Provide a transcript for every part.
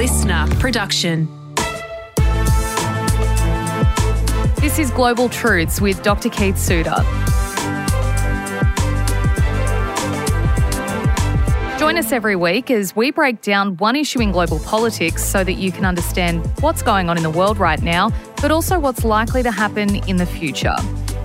listener production. This is Global Truths with Dr. Keith Suter. Join us every week as we break down one issue in global politics so that you can understand what's going on in the world right now, but also what's likely to happen in the future.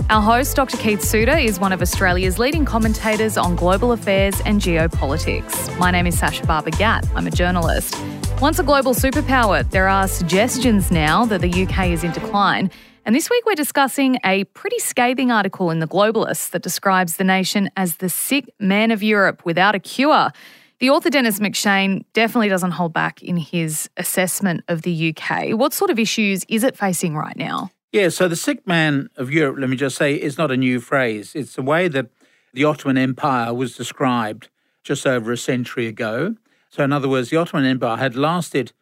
Our host, Dr. Keith Suter, is one of Australia's leading commentators on global affairs and geopolitics. My name is Sasha Barber Gatt. I'm a journalist. Once a global superpower, there are suggestions now that the UK is in decline. And this week we're discussing a pretty scathing article in The Globalist that describes the nation as the sick man of Europe without a cure. The author Denis MacShane definitely doesn't hold back in his assessment of the UK. What sort of issues is it facing right now? Yeah, so the sick man of Europe, let me just say, is not a new phrase. It's the way that the Ottoman Empire was described just over a century ago. So, in other words, the Ottoman Empire had lasted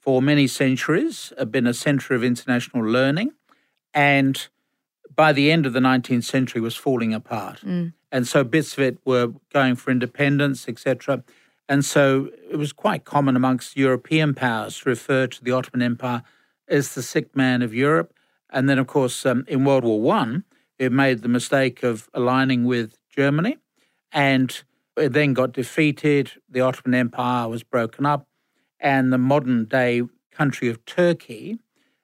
for many centuries, had been a center of international learning, and by the end of the 19th century was falling apart. Mm. And so bits of it were going for independence, etc. And so it was quite common amongst European powers to refer to the Ottoman Empire as the sick man of Europe. And then, of course, um, in World War One, it made the mistake of aligning with Germany, and it then got defeated. The Ottoman Empire was broken up, and the modern day country of Turkey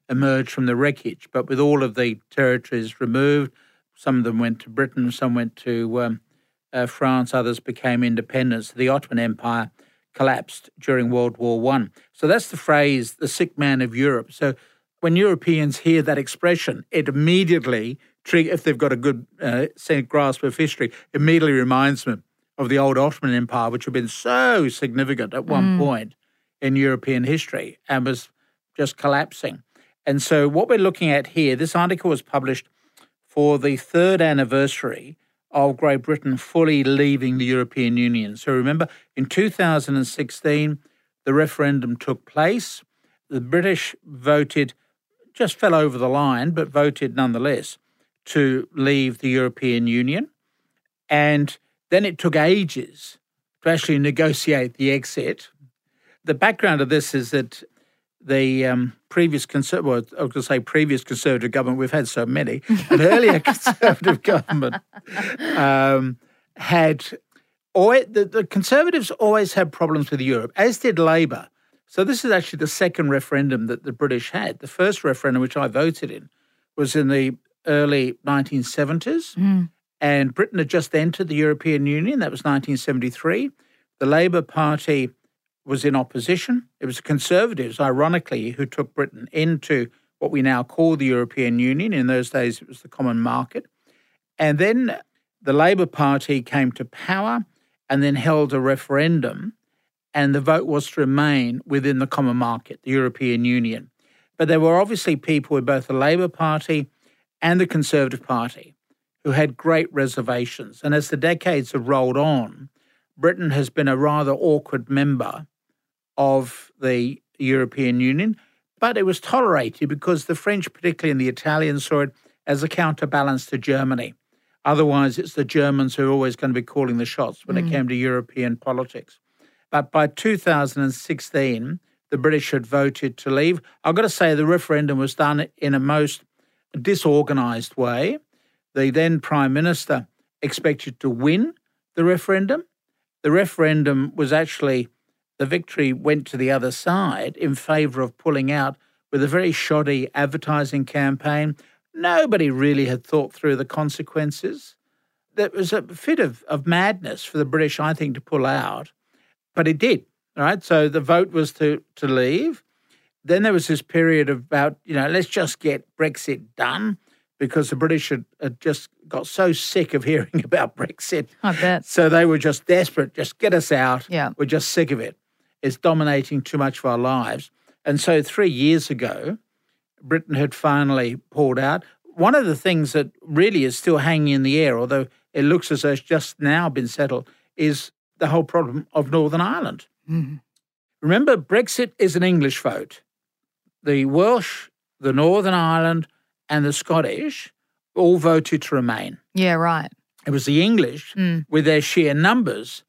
emerged from the wreckage. But with all of the territories removed, some of them went to Britain, some went to um, uh, France, others became independent. So the Ottoman Empire collapsed during World War One. So that's the phrase, the sick man of Europe. So when Europeans hear that expression, it immediately, if they've got a good uh, grasp of history, immediately reminds them of the old Ottoman Empire, which had been so significant at one mm. point in European history and was just collapsing. And so, what we're looking at here, this article was published for the third anniversary of Great Britain fully leaving the European Union. So, remember, in 2016, the referendum took place. The British voted just fell over the line, but voted nonetheless to leave the European Union. And then it took ages to actually negotiate the exit. The background of this is that the um, previous conservative, well, I was going to say previous conservative government, we've had so many, an earlier conservative government um, had, always, the, the conservatives always had problems with Europe, as did Labour. So this is actually the second referendum that the British had. The first referendum, which I voted in, was in the early 1970s. Mm. And Britain had just entered the European Union. That was 1973. The Labour Party was in opposition. It was the Conservatives, ironically, who took Britain into what we now call the European Union. In those days, it was the common market. And then the Labour Party came to power and then held a referendum and the vote was to remain within the common market, the European Union. But there were obviously people in both the Labour Party and the Conservative Party who had great reservations. And as the decades have rolled on, Britain has been a rather awkward member of the European Union, but it was tolerated because the French, particularly and the Italians, saw it as a counterbalance to Germany. Otherwise, it's the Germans who are always going to be calling the shots when mm. it came to European politics. But by 2016, the British had voted to leave. I've got to say, the referendum was done in a most disorganised way. The then Prime Minister expected to win the referendum. The referendum was actually, the victory went to the other side in favour of pulling out with a very shoddy advertising campaign. Nobody really had thought through the consequences. There was a fit of, of madness for the British, I think, to pull out but it did. Right. So the vote was to, to leave. Then there was this period of about, you know, let's just get Brexit done because the British had, had, just got so sick of hearing about Brexit. I bet. So they were just desperate, just get us out. Yeah. We're just sick of it. It's dominating too much of our lives. And so three years ago, Britain had finally pulled out. One of the things that really is still hanging in the air, although it looks as though it's just now been settled, is the whole problem of Northern Ireland. Mm-hmm. Remember, Brexit is an English vote. The Welsh, the Northern Ireland, and the Scottish all voted to remain. Yeah, right. It was the English, mm. with their sheer numbers,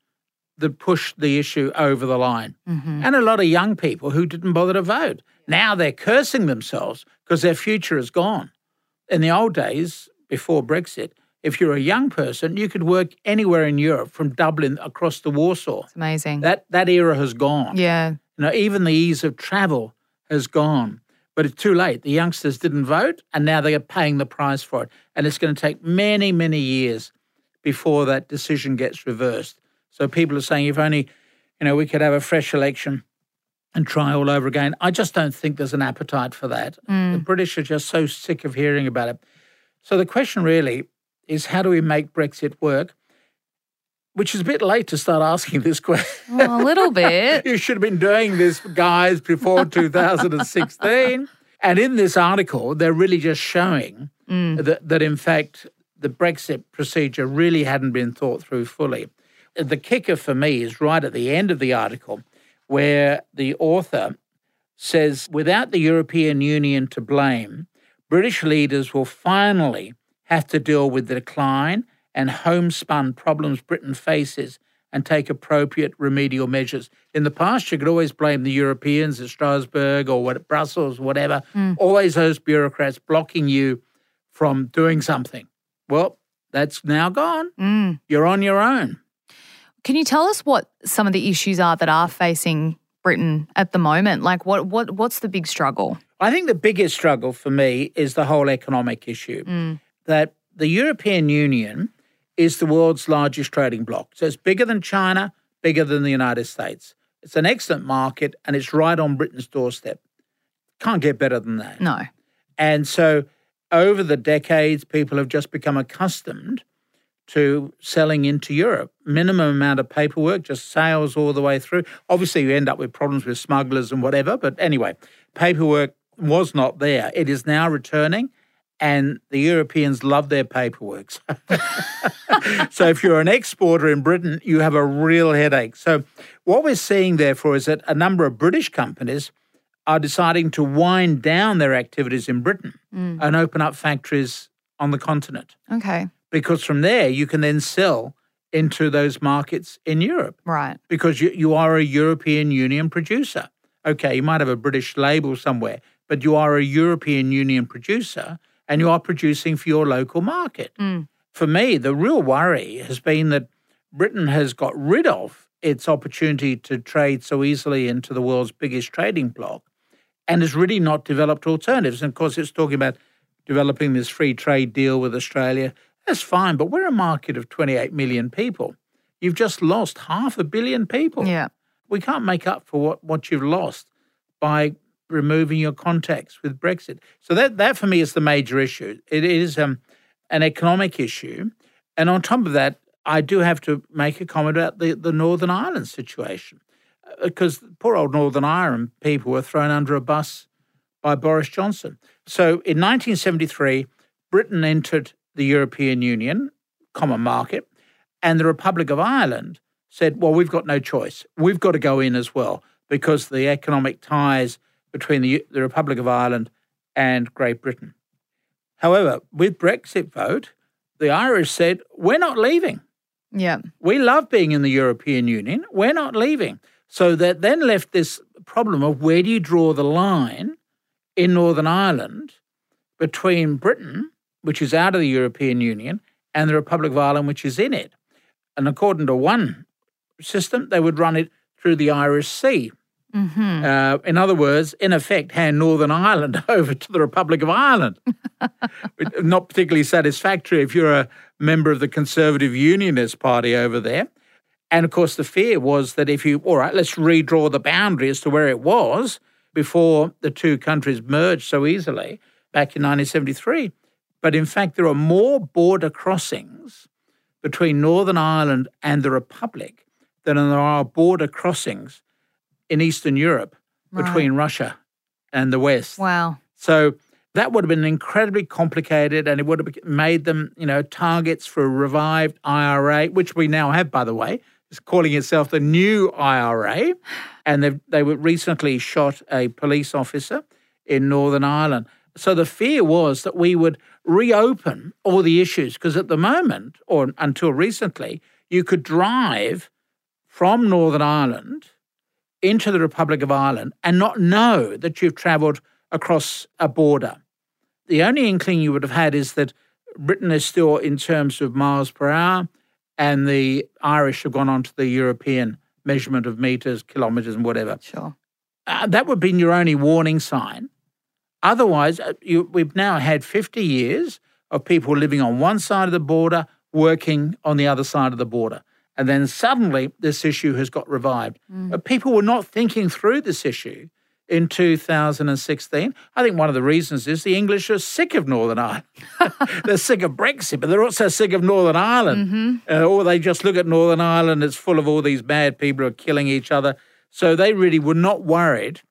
that pushed the issue over the line. Mm-hmm. And a lot of young people who didn't bother to vote. Now they're cursing themselves because their future is gone. In the old days, before Brexit, if you're a young person, you could work anywhere in Europe from Dublin across to Warsaw. It's amazing. That that era has gone. Yeah. You know, even the ease of travel has gone. But it's too late. The youngsters didn't vote and now they are paying the price for it. And it's going to take many, many years before that decision gets reversed. So people are saying if only, you know, we could have a fresh election and try all over again. I just don't think there's an appetite for that. Mm. The British are just so sick of hearing about it. So the question really is how do we make Brexit work? Which is a bit late to start asking this question. Well, a little bit. you should have been doing this, guys, before 2016. and in this article, they're really just showing mm. that, that, in fact, the Brexit procedure really hadn't been thought through fully. The kicker for me is right at the end of the article, where the author says without the European Union to blame, British leaders will finally have to deal with the decline and homespun problems Britain faces and take appropriate remedial measures. In the past, you could always blame the Europeans at Strasbourg or what, Brussels, whatever. Mm. Always those bureaucrats blocking you from doing something. Well, that's now gone. Mm. You're on your own. Can you tell us what some of the issues are that are facing Britain at the moment? Like, what what what's the big struggle? I think the biggest struggle for me is the whole economic issue. Mm. That the European Union is the world's largest trading bloc. So it's bigger than China, bigger than the United States. It's an excellent market and it's right on Britain's doorstep. Can't get better than that. No. And so over the decades, people have just become accustomed to selling into Europe. Minimum amount of paperwork, just sales all the way through. Obviously, you end up with problems with smugglers and whatever, but anyway, paperwork was not there. It is now returning, and the Europeans love their paperwork. so if you're an exporter in Britain, you have a real headache. So what we're seeing, therefore, is that a number of British companies are deciding to wind down their activities in Britain mm. and open up factories on the continent. Okay. Because from there, you can then sell into those markets in Europe. Right. Because you, you are a European Union producer. Okay, you might have a British label somewhere, but you are a European Union producer and you are producing for your local market. Mm. For me, the real worry has been that Britain has got rid of its opportunity to trade so easily into the world's biggest trading bloc and has really not developed alternatives. And of course, it's talking about developing this free trade deal with Australia. That's fine, but we're a market of 28 million people. You've just lost half a billion people. Yeah. We can't make up for what, what you've lost by removing your contacts with Brexit. So that that for me is the major issue. It is um, an economic issue, and on top of that, I do have to make a comment about the the Northern Ireland situation because uh, poor old Northern Ireland people were thrown under a bus by Boris Johnson. So in 1973, Britain entered the European Union, common market, and the Republic of Ireland said, well, we've got no choice. We've got to go in as well because the economic ties between the, the Republic of Ireland and Great Britain. However, with Brexit vote, the Irish said, we're not leaving. Yeah. We love being in the European Union. We're not leaving. So that then left this problem of where do you draw the line in Northern Ireland between Britain, which is out of the European Union, and the Republic of Ireland, which is in it. And according to one system, they would run it through the Irish Sea. Mm-hmm. Uh, in other words, in effect, hand Northern Ireland over to the Republic of Ireland. Not particularly satisfactory if you're a member of the Conservative Unionist Party over there. And of course, the fear was that if you, all right, let's redraw the boundary as to where it was before the two countries merged so easily back in 1973. But in fact, there are more border crossings between Northern Ireland and the Republic than there are border crossings in Eastern Europe right. between Russia and the West. Wow. So that would have been incredibly complicated and it would have made them, you know, targets for a revived IRA, which we now have, by the way. It's calling itself the new IRA. And they they were recently shot a police officer in Northern Ireland. So the fear was that we would reopen all the issues because at the moment, or until recently, you could drive from Northern Ireland into the Republic of Ireland and not know that you've travelled across a border. The only inkling you would have had is that Britain is still in terms of miles per hour, and the Irish have gone on to the European measurement of meters, kilometres, and whatever. Sure. Uh, that would have been your only warning sign. Otherwise, uh, you, we've now had 50 years of people living on one side of the border, working on the other side of the border. And then suddenly this issue has got revived. Mm. But people were not thinking through this issue in 2016. I think one of the reasons is the English are sick of Northern Ireland. they're sick of Brexit, but they're also sick of Northern Ireland. Mm-hmm. Uh, or they just look at Northern Ireland, it's full of all these bad people who are killing each other. So they really were not worried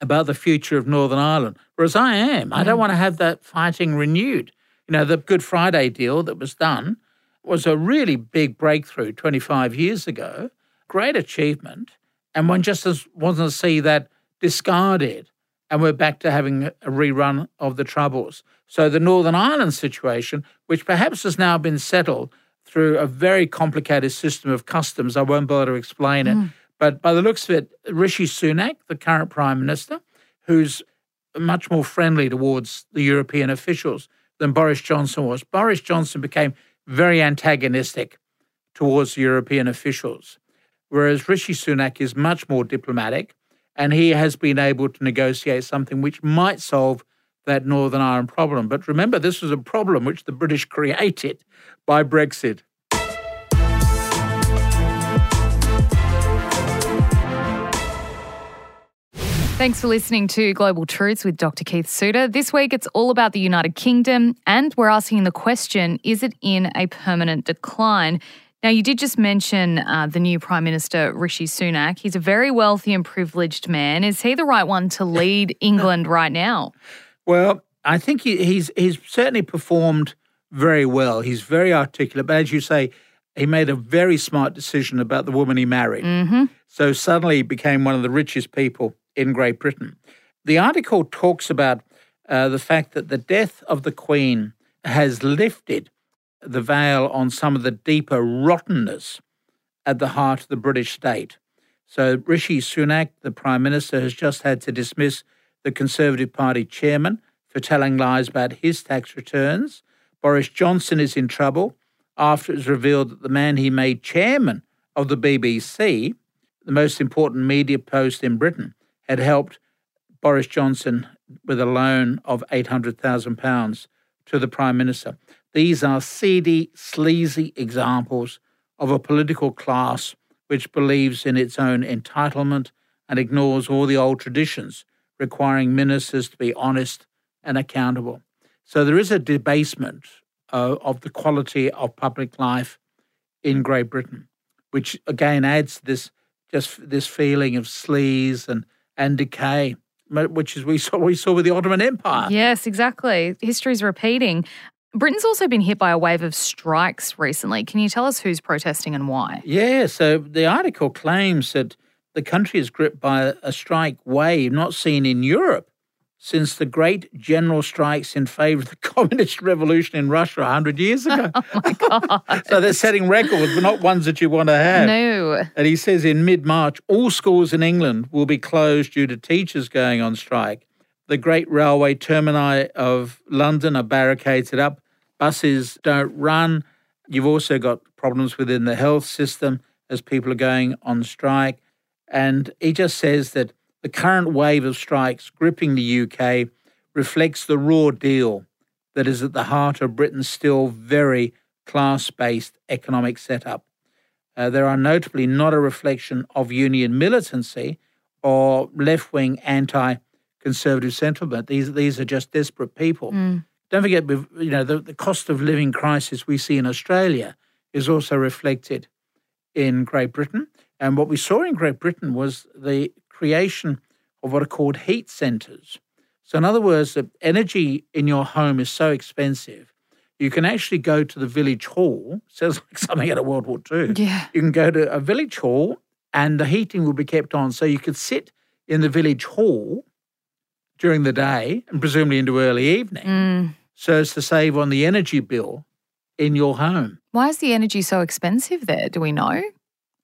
about the future of Northern Ireland. Whereas I am. Mm. I don't mm. want to have that fighting renewed. You know, the Good Friday deal that was done was a really big breakthrough 25 years ago, great achievement. And one just wasn't to see that discarded and we're back to having a rerun of the Troubles. So the Northern Ireland situation, which perhaps has now been settled through a very complicated system of customs, I won't bother to explain it. Mm. But by the looks of it, Rishi Sunak, the current Prime Minister, who's much more friendly towards the European officials than Boris Johnson was. Boris Johnson became very antagonistic towards European officials, whereas Rishi Sunak is much more diplomatic and he has been able to negotiate something which might solve that Northern Ireland problem. But remember, this was a problem which the British created by Brexit. Thanks for listening to Global Truths with Dr. Keith Suter. This week it's all about the United Kingdom, and we're asking the question is it in a permanent decline? Now, you did just mention uh, the new Prime Minister, Rishi Sunak. He's a very wealthy and privileged man. Is he the right one to lead England right now? Well, I think he, he's, he's certainly performed very well. He's very articulate, but as you say, he made a very smart decision about the woman he married. Mm-hmm. So suddenly he became one of the richest people in Great Britain. The article talks about uh, the fact that the death of the Queen has lifted the veil on some of the deeper rottenness at the heart of the British state. So, Rishi Sunak, the Prime Minister, has just had to dismiss the Conservative Party chairman for telling lies about his tax returns. Boris Johnson is in trouble after it was revealed that the man he made chairman of the BBC, the most important media post in Britain, had helped Boris Johnson with a loan of £800,000 to the Prime Minister. These are seedy, sleazy examples of a political class which believes in its own entitlement and ignores all the old traditions requiring ministers to be honest and accountable. So there is a debasement uh, of the quality of public life in Great Britain, which again adds this just this feeling of sleaze and and decay, which is we saw we saw with the Ottoman Empire. Yes, exactly. History's repeating. Britain's also been hit by a wave of strikes recently. Can you tell us who's protesting and why? Yeah, so the article claims that the country is gripped by a strike wave not seen in Europe since the great general strikes in favor of the communist revolution in Russia 100 years ago. Oh my God. so they're setting records, but not ones that you want to have. No. And he says in mid March, all schools in England will be closed due to teachers going on strike. The great railway termini of London are barricaded up. Buses don't run. You've also got problems within the health system as people are going on strike. And he just says that the current wave of strikes gripping the UK reflects the raw deal that is at the heart of Britain's still very class based economic setup. Uh, they are notably not a reflection of union militancy or left wing anti conservative sentiment. These, these are just desperate people. Mm. Don't forget, you know, the, the cost of living crisis we see in Australia is also reflected in Great Britain. And what we saw in Great Britain was the creation of what are called heat centres. So, in other words, the energy in your home is so expensive, you can actually go to the village hall. Sounds like something out of World War II. Yeah. You can go to a village hall and the heating will be kept on. So, you could sit in the village hall during the day and presumably into early evening mm. so as to save on the energy bill in your home. Why is the energy so expensive there? Do we know?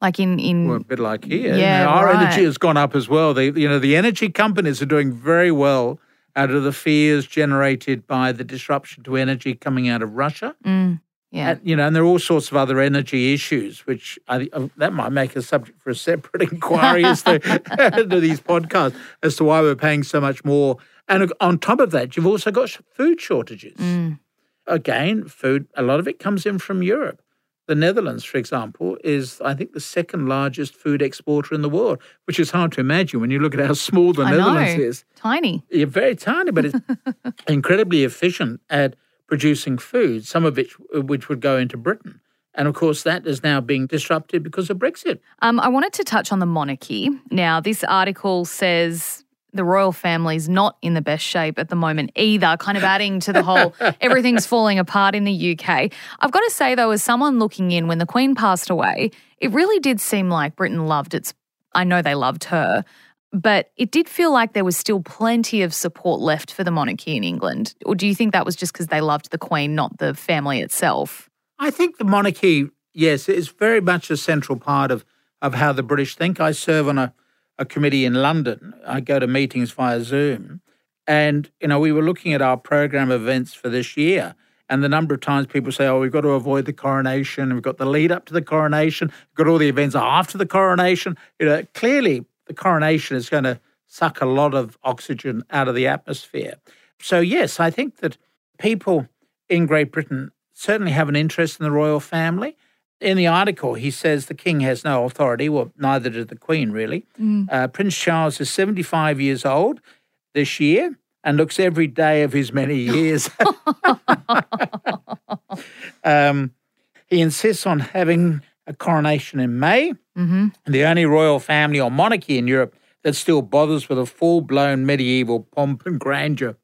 Like in in Well, a bit like here. Yeah, Now, our right. energy has gone up as well. The you know, the energy companies are doing very well out of the fears generated by the disruption to energy coming out of Russia. mm, yeah. And, you know, and there are all sorts of other energy issues, which I, uh, that might make a subject for a separate inquiry as to, to these podcasts as to why we're paying so much more. And on top of that, you've also got food shortages. Mm. Again, food, a lot of it comes in from Europe. The Netherlands, for example, is, I think, the second largest food exporter in the world, which is hard to imagine when you look at how small the I Netherlands know. is. Tiny. You're very tiny, but it's incredibly efficient at producing food, some of which which would go into Britain. And of course, that is now being disrupted because of Brexit. Um, I wanted to touch on the monarchy. Now, this article says the royal family's not in the best shape at the moment either, kind of adding to the whole everything's falling apart in the UK. I've got to say, though, as someone looking in when the Queen passed away, it really did seem like Britain loved its. I know they loved her, but it did feel like there was still plenty of support left for the monarchy in England. Or do you think that was just because they loved the Queen, not the family itself? I think the monarchy, yes, is very much a central part of, of how the British think. I serve on a, a committee in London. I go to meetings via Zoom. And, you know, we were looking at our program events for this year. And the number of times people say, oh, we've got to avoid the coronation. We've got the lead up to the coronation. We've got all the events after the coronation. You know, clearly the coronation is going to suck a lot of oxygen out of the atmosphere. So, yes, I think that people in Great Britain certainly have an interest in the royal family. In the article, he says the king has no authority. Well, neither did the queen, really. Uh, Prince Charles is 75 years old this year and looks every day of his many years. um, he insists on having a coronation in May. Mm-hmm. The only royal family or monarchy in Europe that still bothers with a full blown medieval pomp and grandeur.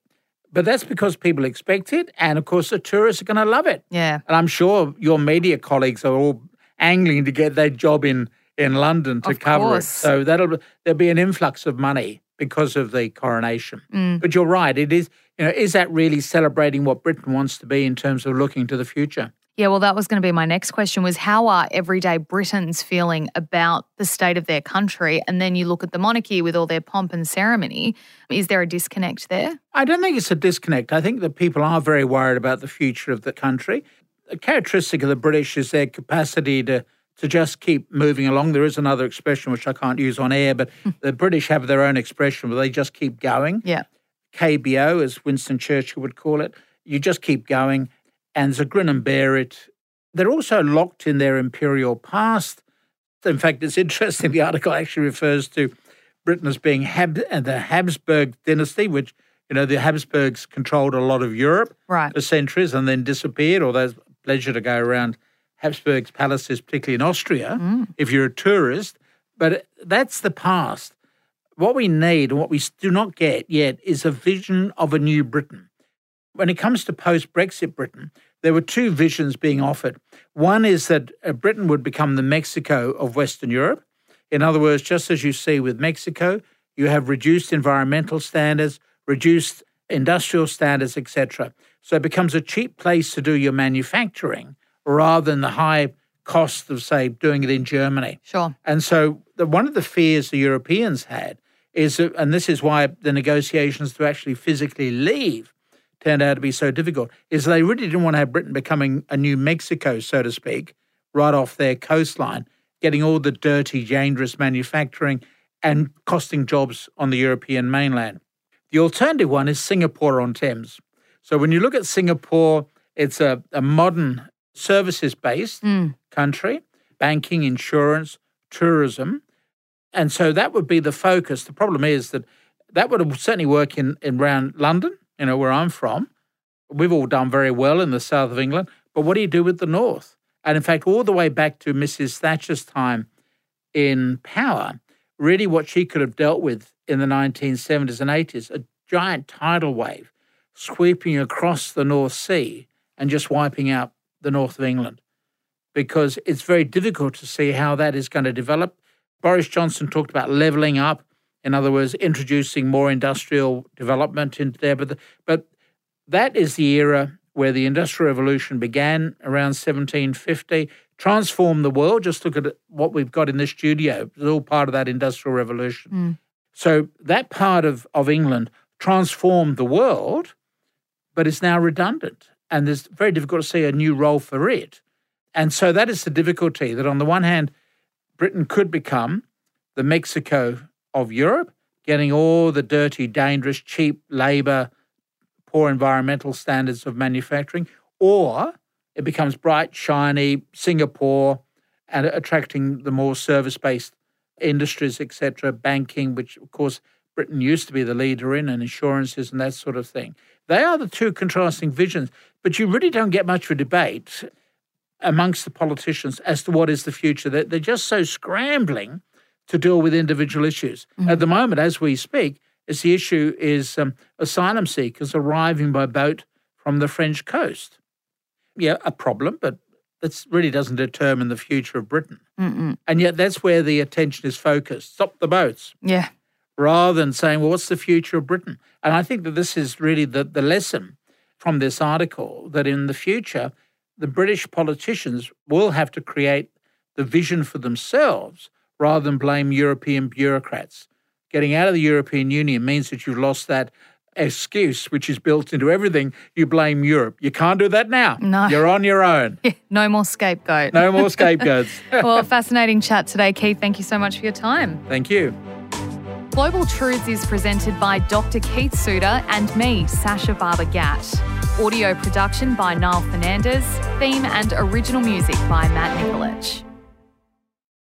But that's because people expect it. And of course, the tourists are going to love it. Yeah. And I'm sure your media colleagues are all angling to get their job in, in London to Of cover course. it. So that'll there'll be an influx of money because of the coronation. Mm. But you're right. It is, you know, is that really celebrating what Britain wants to be in terms of looking to the future? Yeah, well, that was going to be my next question was how are everyday Britons feeling about the state of their country? And then you look at the monarchy with all their pomp and ceremony. Is there a disconnect there? I don't think it's a disconnect. I think that people are very worried about the future of the country. A characteristic of the British is their capacity to to just keep moving along. There is another expression which I can't use on air, but hmm. the British have their own expression where they just keep going. Yeah. KBO, as Winston Churchill would call it. You just keep going, and there's a grin and bear it. They're also locked in their imperial past. In fact, it's interesting. The article actually refers to Britain as being Hab- uh, the Habsburg dynasty, which you know the Habsburgs controlled a lot of Europe Right. for centuries and then disappeared. Although it's a pleasure to go around Habsburg's palaces, particularly in Austria, if you're a tourist. But that's the past. What we need and what we do not get yet is a vision of a new Britain. When it comes to post Brexit Britain, there were two visions being offered. One is that uh, Britain would become the Mexico of Western Europe. In other words, just as you see with Mexico, you have reduced environmental standards, reduced industrial standards, etc. So it becomes a cheap place to do your manufacturing rather than the high cost of, say, doing it in Germany. Sure. And so the, one of the fears the Europeans had is, and this is why the negotiations to actually physically leave turned out to be so difficult, is they really didn't want to have Britain becoming a new Mexico, so to speak, right off their coastline, getting all the dirty, dangerous manufacturing and costing jobs on the European mainland. The alternative one is Singapore on Thames. So when you look at Singapore, it's a, a modern services based Mm. country, banking, insurance, tourism. And so that would be the focus. The problem is that that would certainly work in, in around London, you know, where I'm from. We've all done very well in the south of England. But what do you do with the north? And in fact, all the way back to Mrs. Thatcher's time in power, really what she could have dealt with in the 1970s and 80s, a giant tidal wave sweeping across the North Sea and just wiping out the north of England because it's very difficult to see how that is going to develop. Boris Johnson talked about levelling up, in other words, introducing more industrial development into there. But, the, but that is the era where the Industrial Revolution began around 1750, transformed the world. Just look at what we've got in this studio. It's all part of that Industrial Revolution. Mm. So that part of, of England transformed the world, but it's now redundant. And it's very difficult to see a new role for it. And so that is the difficulty that, on the one hand, Britain could become the Mexico of Europe, getting all the dirty, dangerous, cheap labor, poor environmental standards of manufacturing, or it becomes bright, shiny Singapore and attracting the more service based industries, etc., banking, which of course Britain used to be the leader in, and insurances and that sort of thing. They are the two contrasting visions, but you really don't get much of a debate amongst the politicians as to what is the future. They're, they're just so scrambling to deal with individual issues. Mm-hmm. At the moment, as we speak, is the issue is um, asylum seekers arriving by boat from the French coast. Yeah, a problem, but that really doesn't determine the future of Britain. Mm-mm. And yet that's where the attention is focused. Stop the boats. Yeah. Rather than saying, well, what's the future of Britain? And I think that this is really the, the lesson from this article that in the future, the British politicians will have to create the vision for themselves rather than blame European bureaucrats. Getting out of the European Union means that you've lost that excuse which is built into everything. You blame Europe. You can't do that now. No. You're on your own. no more scapegoat. No more scapegoats. well, fascinating chat today, Keith. Thank you so much for your time. Thank you. Global Truths is presented by Dr. Keith Suter and me, Sasha Barber Gatt. Audio production by Niall Fernandez. Theme and original music by Matt Nikolic.